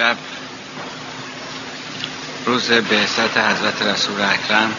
شب. روز بعثت حضرت رسول اکرم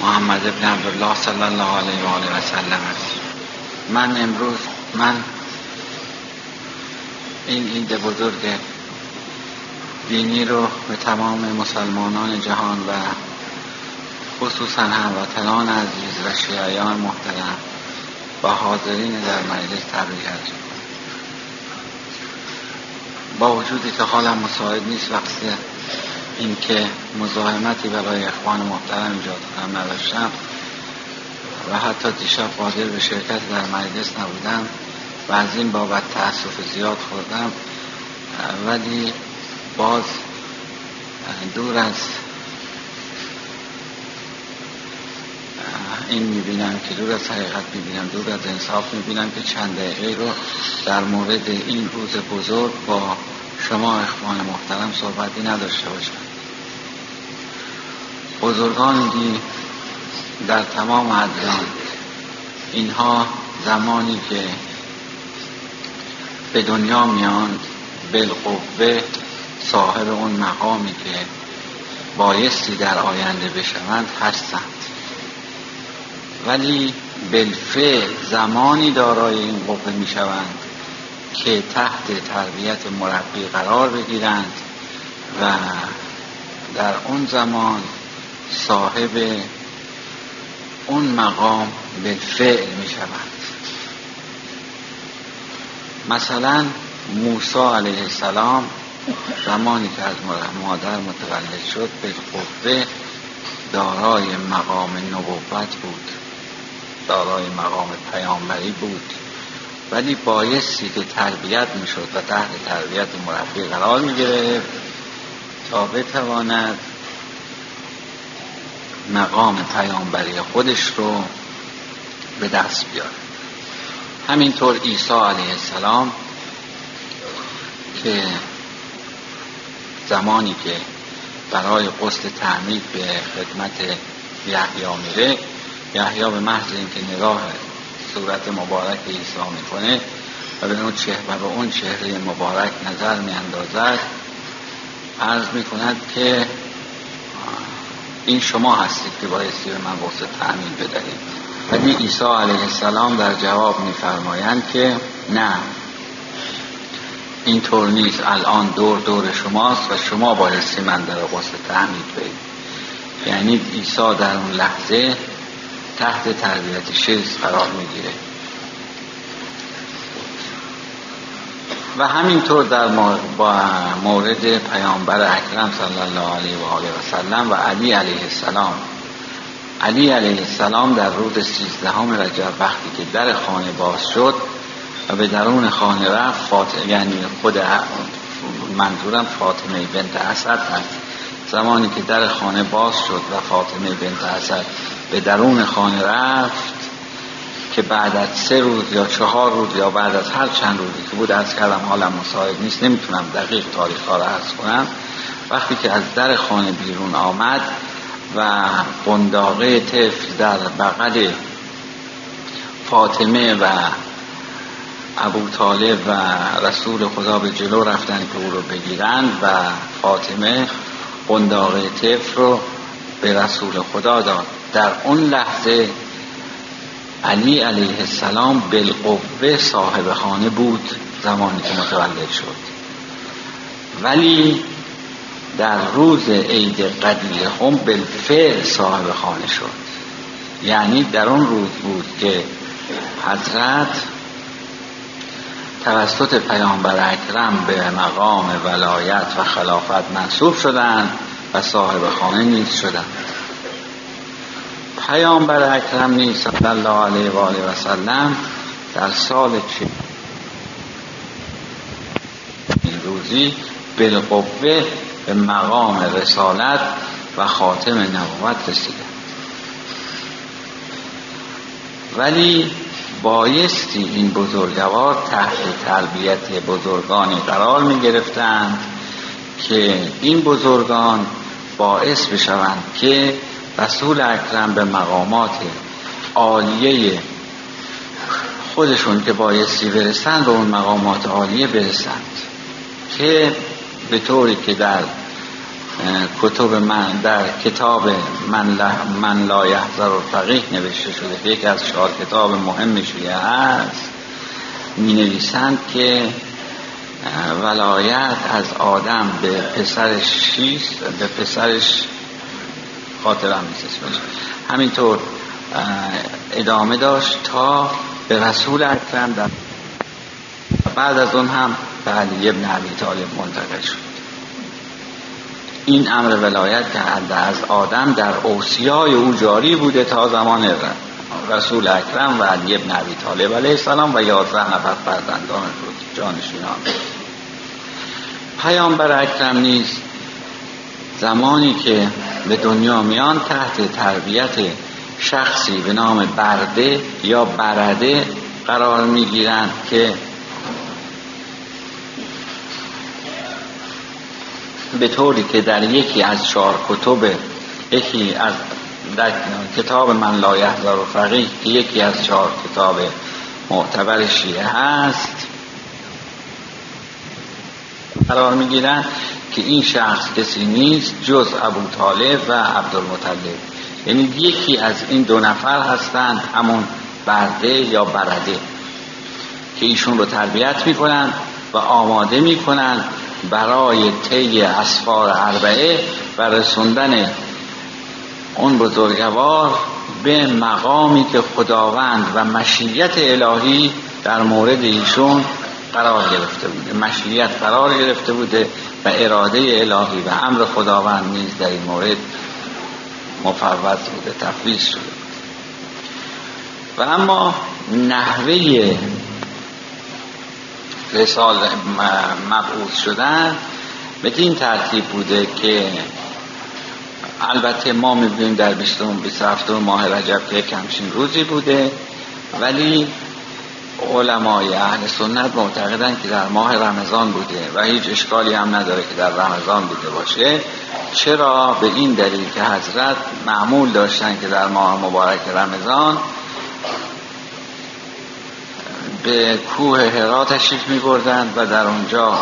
محمد ابن عبدالله صلی الله علیه و آله و سلم است. من امروز من این عید بزرگ دینی رو به تمام مسلمانان جهان و خصوصا هموطنان عزیز و شیعیان محترم و حاضرین در مجلس تبریک با وجودی که حالم مساعد نیست وقتی اینکه مزاحمتی برای اخوان محترم ایجاد کنم نداشتم و حتی دیشب قادر به شرکت در مجلس نبودم و از این بابت تاسف زیاد خوردم ولی باز دور از این می‌بینم که دور از حقیقت می‌بینم دور از انصاف می‌بینم که چند دقیقه رو در مورد این روز بزرگ با شما اخوان محترم صحبتی نداشته باشم. بزرگانی در تمام ادیان اینها زمانی که به دنیا میاند بالقوه صاحب اون مقامی که بایستی در آینده بشوند هستند. ولی بالفعل زمانی دارای این قوه می شوند که تحت تربیت مربی قرار بگیرند و در اون زمان صاحب اون مقام بالفعل می شوند مثلا موسی علیه السلام زمانی که از مادر متولد شد به قوه دارای مقام نبوت بود دارای مقام پیامبری بود. ولی بایستی که تربیت می‌شد و تحت تربیت مربی قرار می‌گیره تا بتواند مقام پیامبری خودش رو به دست بیاره. همینطور عیسی علیه السلام که زمانی که برای قصد تعمید به خدمت یحیی میره یحیی به محض اینکه نگاه صورت مبارک عیسی می‌کنه و به اون چهره و به اون چهره مبارک نظر میاندازد. عرض می‌کند که این شما هستید که بایستی به من قصد تعمید بدهید. ولی عیسی علیه السلام در جواب میفرمایند که نه اینطور نیست. الان دور دور شماست و شما بایستی من در قصد تعمید بدهید. یعنی عیسی در اون لحظه تحت تربیت شیز قرار می‌گیره. و همینطور در مورد پیامبر اکرم صلی الله علیه و آله و سلم و علی علیه السلام. علی علیه السلام در روز سیزدهم رجب وقتی که در خانه باز شد و به درون خانه رفت فاطمه یعنی خود منظورم فاطمه بنت اسد هست. زمانی که در خانه باز شد و فاطمه بنت اسد به درون خانه رفت که بعد از سه روز یا چهار روز یا بعد از هر چند روزی که بود از کردم حالم مساعد نیست نمی‌تونم دقیق تاریخ ها رو عرض کنم. وقتی که از در خانه بیرون آمد و قنداقه طفل در بغل فاطمه و ابو طالب و رسول خدا به جلو رفتن که او رو بگیرند و فاطمه قنداقه طفل رو به رسول خدا داد. در اون لحظه علی علیه السلام بالقوه صاحب خانه بود زمانی که متولد شد. ولی در روز عید قدیر هم بالفعل صاحب خانه شد. یعنی در اون روز بود که حضرت توسط پیامبر اکرم به مقام ولایت و خلافت منصوب شدند و صاحب خانه نیز شدند. پیامبر اکرم نیز صلی الله علیه و آله و سلم در سال چه این روزی بالقوه به مقام رسالت و خاتم نبوت رسیدند ولی بایستی این بزرگوار تحت تربیت بزرگانی قرار می گرفتند که این بزرگان باعث بشوند که رسول اکرم به مقامات عالیه خودشون که بایستی برسند به اون مقامات عالیه برسند. که به طوری که در کتب من در کتاب من, من لا یحضر فقیه نوشته شده یکی از چهار کتاب مهم شیعه هست می نویسند که ولایت از آدم به پسرش شیست به پسرش خاطرم نیست. همینطور ادامه داشت تا به رسول اکرم در بعد از اون هم به علی ابن عبی طالب منتقل شد. این امر ولایت که از آدم در اوسیای او جاری بوده تا زمان رسول اکرم و علی ابن عبی طالب علیه السلام و یازده نفر فرزندان جانشینان پیامبر اکرم نیز زمانی که به دنیا میان تحت تربیت شخصی به نام برده یا برده قرار می‌گیرند که به طوری که در یکی از چهار کتب یکی از در کتاب من لا یحضر فقیه که یکی از چهار کتاب معتبر شیعه هست قرار می‌گیرن که این شخص کسی نیست جز ابو طالب و عبدالمطلب. یعنی یکی از این دو نفر هستند همون برده یا برده که ایشون رو تربیت می‌کنن و آماده می‌کنن برای طی اسفار اربعه و رسوندن اون بزرگوار به مقامی که خداوند و مشیت الهی در مورد ایشون قرار گرفته بوده. مشیت قرار گرفته بوده و اراده الهی و امر خداوند نیز در این مورد مفوض بوده تفویض شده و اما نحوه رسال مبعوث شدن به این ترتیب بوده که البته ما می‌بینیم در 27 ماه رجب که یک همچین روزی بوده ولی علمای اهل سنت معتقدن که در ماه رمضان بوده و هیچ اشکالی هم نداره که در رمضان بوده باشه. چرا؟ به این دلیل که حضرت معمول داشتن که در ماه مبارک رمضان به کوه هرا تشریف می بردند و در اونجا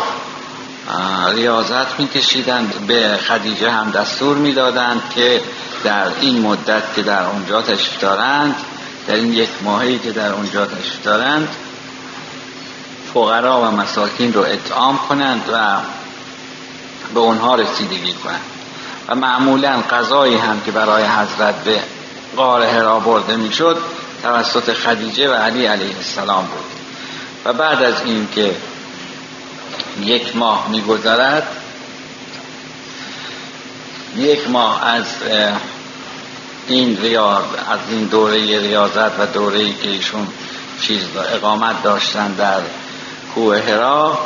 ریاضت می کشیدند به خدیجه هم دستور می دادند که در این مدت که در اونجا تشریف دارند در این یک ماهی که در اونجا تشریف دارند فقرا و مساکین رو اطعام کنند و به اونها رسیدگی کنند. و معمولا غذایی هم که برای حضرت به غار هرا برده می‌شد توسط خدیجه و علی علیه السلام بود. و بعد از این که یک ماه میگذرد یک ماه از این ریاض از این دوره ریاضت و دوره که ایشون چیز اقامت داشتن در کوه هرا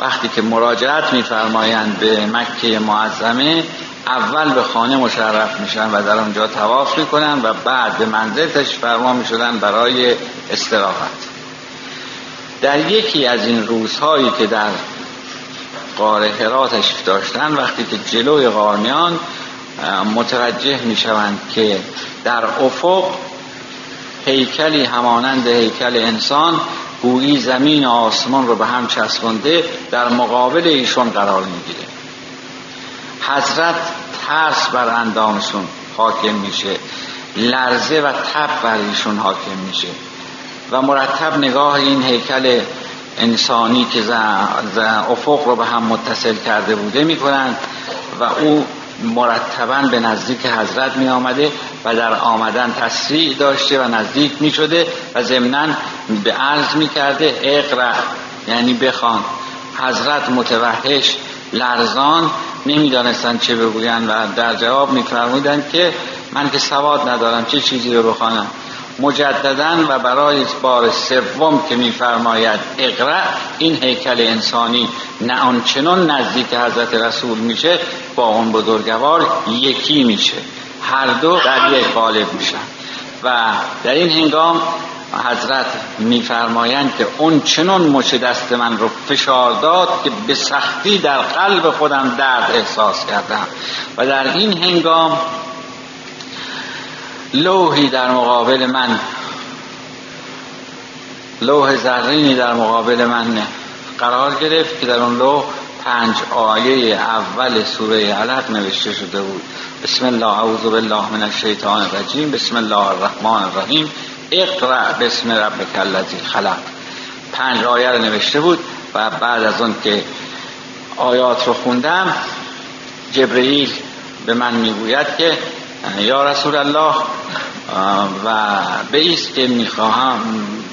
وقتی که مراجعت میفرمایند به مکه معظمه اول به خانه مشرف میشن و در اونجا تواف می‌کنن و بعد به منزل تشریف فرما می‌شدن برای استراحت. در یکی از این روزهایی که در قاره هرا تشریف داشتن وقتی که جلوی قارمیان متوجه می‌شوند که در افق هیکلی همانند هیکل انسان گویی زمین و آسمان رو به هم چسبنده در مقابل ایشون قرار می‌گیره. حضرت ترس بر اندامشون حاکم میشه. لرزه و تب بر ایشون حاکم میشه. و مرتب نگاه این هیکل انسانی که افق رو به هم متصل کرده بوده می‌کنند و او مرتبا به نزدیک حضرت می آمده و در آمدن تسریع داشته و نزدیک می شده و ضمنا به عرض می کرده اقرا یعنی بخوان. حضرت متوحش لرزان نمی‌دانستن چه بگویند و در جواب میفرمودند که من که سواد ندارم چه چیزی رو بخوانم؟ مجددا و برای بار سوم که میفرماید اقرا این هیکل انسانی نه آنچنان نزدیک حضرت رسول میشه با اون بزرگوار یکی میشه. هر دو در یک قالب میشن. و در این هنگام حضرت میفرمایند که اون چنون مچ دست من رو فشار داد که به سختی در قلب خودم درد احساس کردم. و در این هنگام لوحی در مقابل من. لوح زرینی در مقابل من قرار گرفت که در اون لوح پنج آیه اول سوره علق نوشته شده بود. بسم الله اعوذ بالله من الشیطان الرجیم. بسم الله الرحمن الرحیم. اقرأ بسم ربک الذی خلق. پنج آیه رو نوشته بود و بعد از اون که آیات رو خوندم جبرئیل به من می‌گوید که یا رسول الله و بیست که می‌خواهم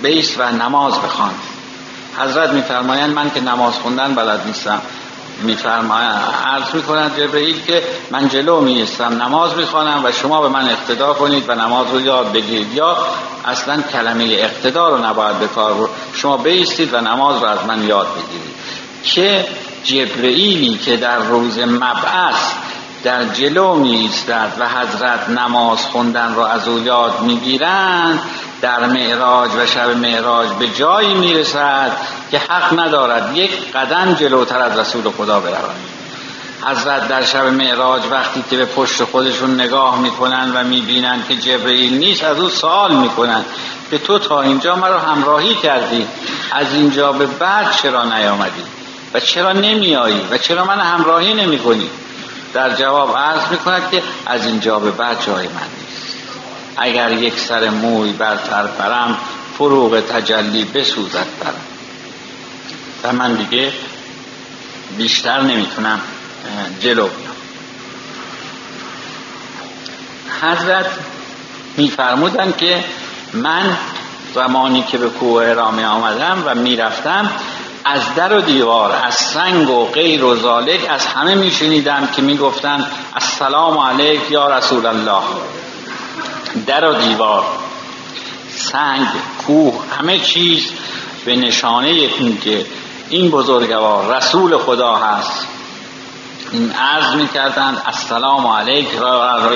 بیست و نماز بخوان. حضرت میفرمایند من که نماز خوندن بلد نیستم. میفرمایند عرض می‌کنند جبرئیل که من جلو میستم نماز می‌خوانم و شما به من اقتدا کنید و نماز رو یاد بگیرید. یا اصلا کلمه اقتدا رو نباید به کار شما بیستید و نماز رو از من یاد بگیرید. که جبرئیلی که در روز مبعث در جلو می و حضرت نماز خوندن را از او یاد می‌گیرند در معراج و شب معراج به جایی می‌رسد که حق ندارد یک قدم جلوتر از رسول خدا برود حضرت در شب معراج وقتی که به پشت خودشون نگاه می‌کنن و می‌بینن که جبرئیل نیست از او سوال می‌کنن که تو تا اینجا مرا همراهی کردی از اینجا به بعد چرا نیامدی؟ و چرا نمیایی و چرا من همراهی نمی کنی در جواب عرض می‌کند که از اینجا به بعد جای من نیست. اگر یک سر موی بر برم فروغ تجلی بسوزد برم. و من دیگه بیشتر نمی‌تونم جلو بیام. حضرت میفرمودن که من زمانی که به کوه رامی آمدم و می‌رفتم از در و دیوار از سنگ و غیر و ذالک از همه میشنیدم که می‌گفتن السلام علیک یا رسول الله در و دیوار سنگ کوه همه چیز به نشانه این که این بزرگوار رسول خدا هست. این عرض می‌کردند السلام علیک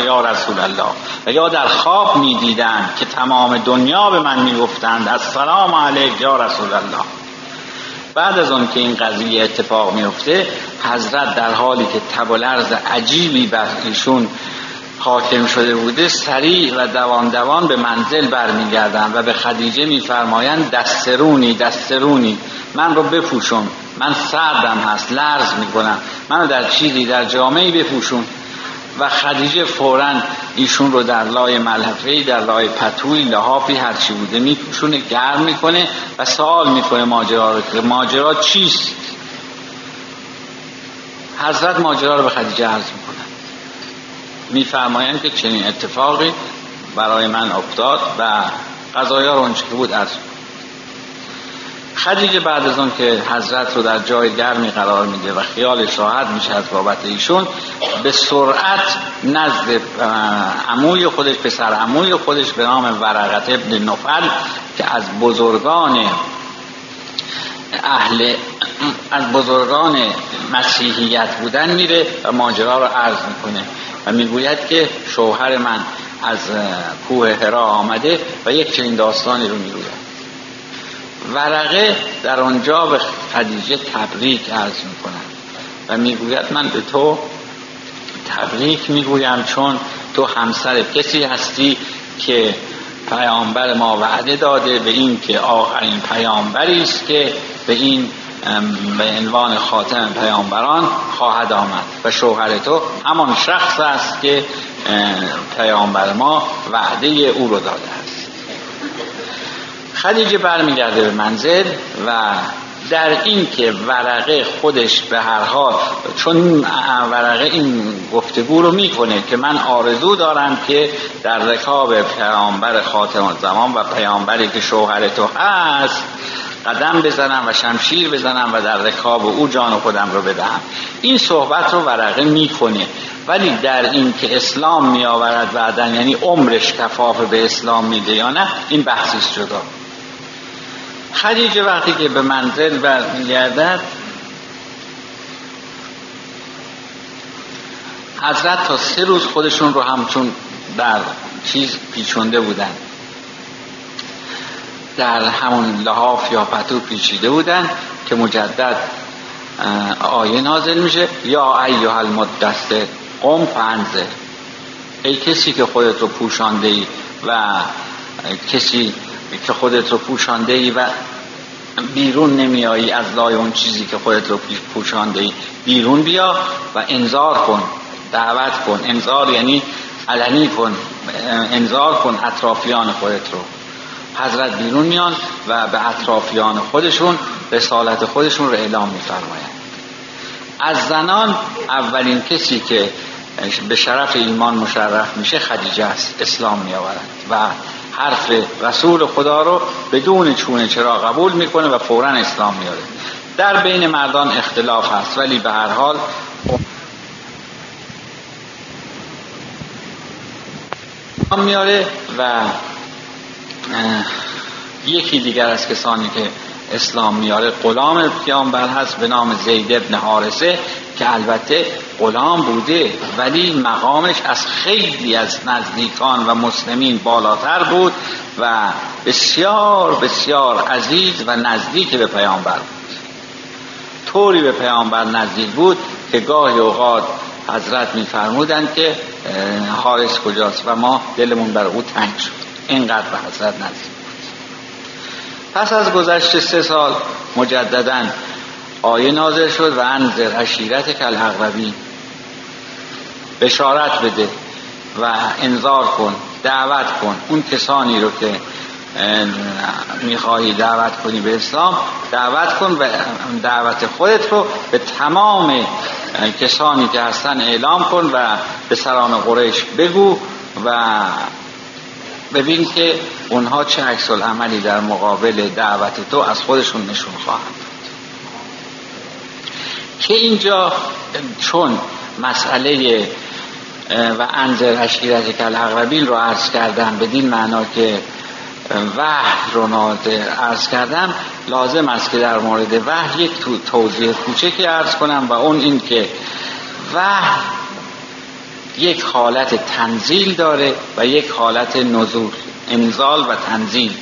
یا رسول الله و یا در خواب می‌دیدند که تمام دنیا به من می‌گفتند السلام علیک یا رسول الله بعد از اون که این قضیه اتفاق میفته حضرت در حالی که تب و لرز عجیبی بر ایشون حاکم شده بوده سریع و دوان دوان به منزل برمیگردن و به خدیجه میفرمایند دسترونی دسترونی من رو بپوشون من سردم هست لرز می‌کنم منو در چیزی در جامعی بپوشون. و خدیجه فورا ایشون رو در لای ملحفه در لای پتوی لحافی هرچی بوده میپوشونه گرم می‌کنه و سوال می‌کنه ماجرا رو که ماجرا چیست؟ حضرت ماجرا رو به خدیجه عرض می‌کنن. میفرمایند که چنین اتفاقی برای من افتاد و قضایا رو اونچه که بود عرض خدیجه بعد از اون که حضرت رو در جای گرمی قرار میده و خیالش راحت میشه از بابت ایشون به سرعت نزد عموی خودش پسر عموی خودش به نام ورقت ابن نفل که از بزرگان اهل از بزرگان مسیحیت بودن میره و ماجرا رو عرض می‌کنه و می‌گوید که شوهر من از کوه هرا آمده و یک چنین داستانی رو می‌گوید. ورقه در آنجا به خدیجه تبریک عرض می‌کنن و می‌گوید من به تو تبریک می‌گویم چون تو همسر کسی هستی که پیامبر ما وعده داده به این که آخرین پیامبری است که به این به عنوان خاتم پیامبران خواهد آمد. و شوهر تو همان شخص است که پیامبر ما وعده او رو داده. خدیجه برمیگرده به منزل و در این که ورقه خودش به هر حال چون ورقه این گفتگو رو می‌کنه که من آرزو دارم که در رکاب پیامبر خاتم زمان و پیامبری که شوهر تو هست قدم بزنم و شمشیر بزنم و در رکاب او جان خودم رو بدهم. این صحبت رو ورقه می‌کنه. ولی در این که اسلام میآورد بعدا یعنی عمرش کفاف به اسلام میده یا نه این بحثی جدا. خدیجه وقتی که به منزل برمیگردد حضرت تا سه روز خودشون رو همچون در چیز پیچونده بودن. در همون لحاف یا پتو پیچیده بودن که مجدد آیه نازل میشه یا ایها المدثر قم فنزه ای کسی که خودت رو پوشانده ای و کسی که خودت رو پوشانده ای و بیرون نمیایی از لای اون چیزی که خودت رو پوشانده ای بیرون بیا و انذار کن دعوت کن. انذار یعنی علنی کن انذار کن اطرافیان خودت رو. حضرت بیرون میان و به اطرافیان خودشون رسالت خودشون رو اعلام میفرمایند. از زنان اولین کسی که به شرف ایمان مشرف میشه خدیجه است اسلام میآورد. و حرف رسول خدا رو بدون چونه چرا قبول می‌کنه و فورا اسلام میاره در بین مردان اختلاف هست ولی به هر حال میاره و یکی دیگر از کسانی که اسلام میاره. غلام پیامبر هست به نام زید ابن حارسه که البته غلام بوده ولی مقامش از خیلی از نزدیکان و مسلمین بالاتر بود و بسیار بسیار عزیز و نزدیک به پیامبر بود. طوری به پیامبر نزدیک بود که گاهی اوقات حضرت میفرمودند که حارس کجاست و ما دلمون بر او تنگ شد. اینقدر به حضرت نزدیک. پس از گذشت سه سال مجددا آیه نازل شد و انذر عشیرت کل اقربی بشارت بده و انذار کن دعوت کن. اون کسانی رو که می‌خواهی دعوت کنی به اسلام دعوت کن و دعوت خودت رو به تمام کسانی که هستن اعلام کن و به سران قریش بگو و ببین که اونها چه عکس عملی در مقابل دعوت تو از خودشون نشون خواهند که اینجا چون مسئله و انزر عشیرت کل اقربین رو عرض کردم بدین معنا که وحی رو عرض کردم لازم است که در مورد وحی یک توضیح کوچکی عرض کنم و اون این که وحی یک حالت تنزیل داره و یک حالت نزول انزال و تنزیل.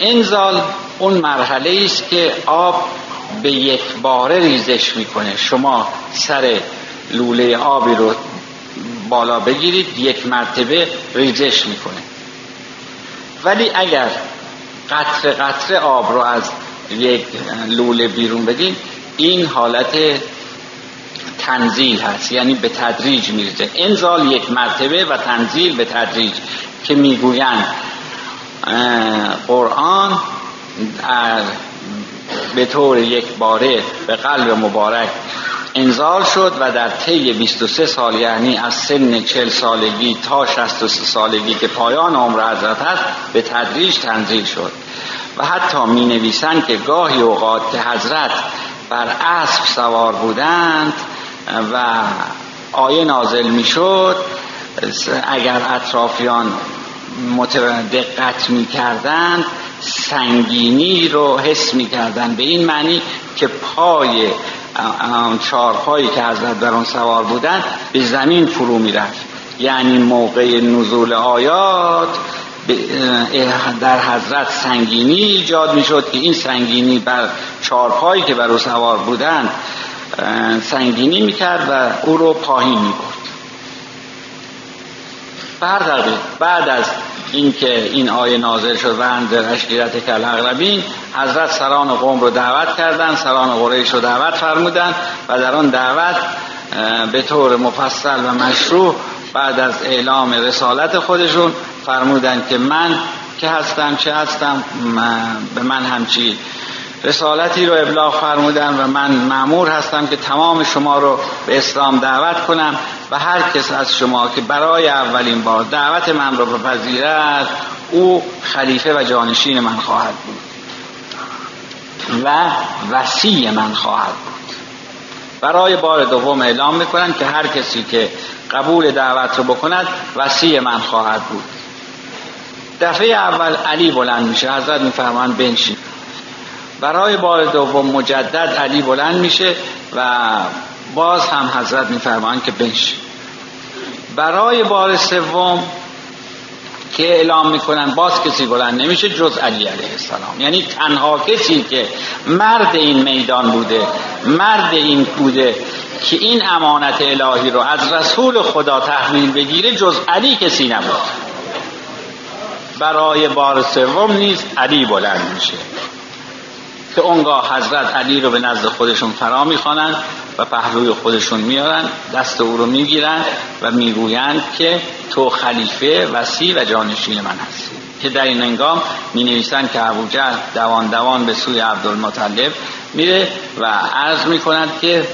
انزال اون مرحله است که آب به یک باره ریزش می‌کنه. شما سر لوله آبی رو بالا بگیرید یک مرتبه ریزش می‌کنه. ولی اگر قطر قطر آب رو از یک لوله بیرون بدین این حالت تنزیل هست یعنی به تدریج میرزه انزال یک مرتبه و تنزیل به تدریج که می‌گویند. قرآن به طور یک باره به قلب مبارک انزال شد و در طی 23 سال یعنی از سن 40 سالگی تا 63 سالگی که پایان عمر حضرت هست به تدریج تنزیل شد. و حتی می نویسند که گاهی اوقات که حضرت بر اسب سوار بودند و آیه نازل می شد اگر اطرافیان دقت می کردند سنگینی رو حس می کردن به این معنی که پای چارپایی که حضرت بر اون سوار بودن به زمین فرو می رفت یعنی موقع نزول آیات در حضرت سنگینی ایجاد می شد که این سنگینی بر چارپایی که بر او سوار بودن سنگینی می کرد و او رو پایین می برد بعد از اینکه این آیه نازل شد و اندر اشگیرت کل اغربین حضرت سران قوم رو دعوت کردن سران قریش رو دعوت فرمودن و در آن دعوت به طور مفصل و مشروع بعد از اعلام رسالت خودشون فرمودن که من که هستم چه هستم به من همچی رسالتی رو ابلاغ فرمودن و من معمور هستم که تمام شما رو به اسلام دعوت کنم و هر کس از شما که برای اولین بار دعوت من رو بپذیرد او خلیفه و جانشین من خواهد بود و وسیع من خواهد بود. برای بار دوم اعلام می‌کنن که هر کسی که قبول دعوت رو بکند وسیع من خواهد بود. دفعه اول علی بلند میشه حضرت میفرمایند بنشین. برای بار دوم مجدد علی بلند میشه و باز هم حضرت میفرمایند که بنش برای بار سوم که اعلام می‌کنن باز کسی بلند نمیشه جز علی علیه السلام. یعنی تنها کسی که مرد این میدان بوده مرد این بوده که این امانت الهی رو از رسول خدا تحویل بگیره جز علی کسی نبود. برای بار سوم نیز علی بلند میشه. که اونگاه حضرت علی رو به نزد خودشون فرا می‌خوانند و پهلوی خودشون میارن دست او رو می‌گیرن و می‌گویند که تو خلیفه وسیع و جانشین من هستی. که در این انگام می نویسند که ابو دوان دوان به سوی عبدالمطلب میره و عرض می کند که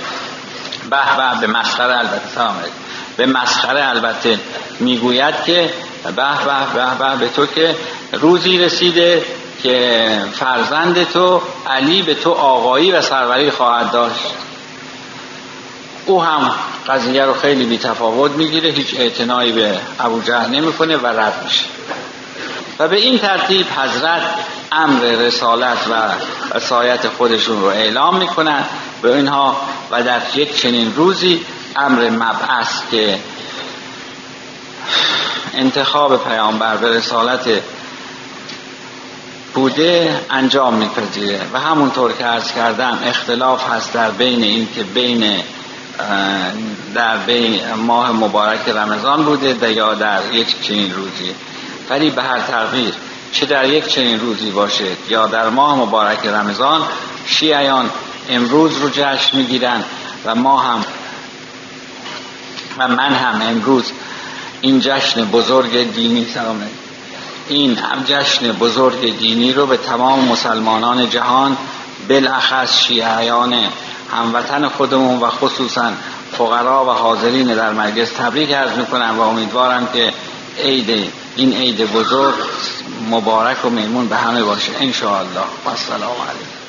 به به به مسخره البته سلام به مسخره البته می‌گوید که به به به به به تو که روزی رسیده که فرزند تو علی به تو آقایی و سروری خواهد داشت. او هم قضیه رو خیلی بی تفاوت می‌گیره هیچ اعتنایی به ابو جهل نمی‌کنه و رد میشه. و به این ترتیب حضرت امر رسالت و سایت خودشون رو اعلام می‌کنن. به اینها و در یک چنین روزی امر مبعث که انتخاب پیامبر به رسالت بوده انجام میپذیره. و همونطور که عرض کردم اختلاف هست در بین این که بین در بین ماه مبارک رمضان بوده یا در یک چنین روزی. ولی به هر تغییر چه در یک چنین روزی باشه یا در ماه مبارک رمضان شیعیان امروز رو جشن می‌گیرن و ما هم و من هم امروز این جشن بزرگ دینی سلام این جشن بزرگ دینی رو به تمام مسلمانان جهان بالاخص شیعیان هموطن خودمون و خصوصا فقرا و حاضرین در مجلس تبریک عرض می‌کنم و امیدوارم که عید این عید بزرگ مبارک و میمون به همه باشه. ان و السلام علیکم.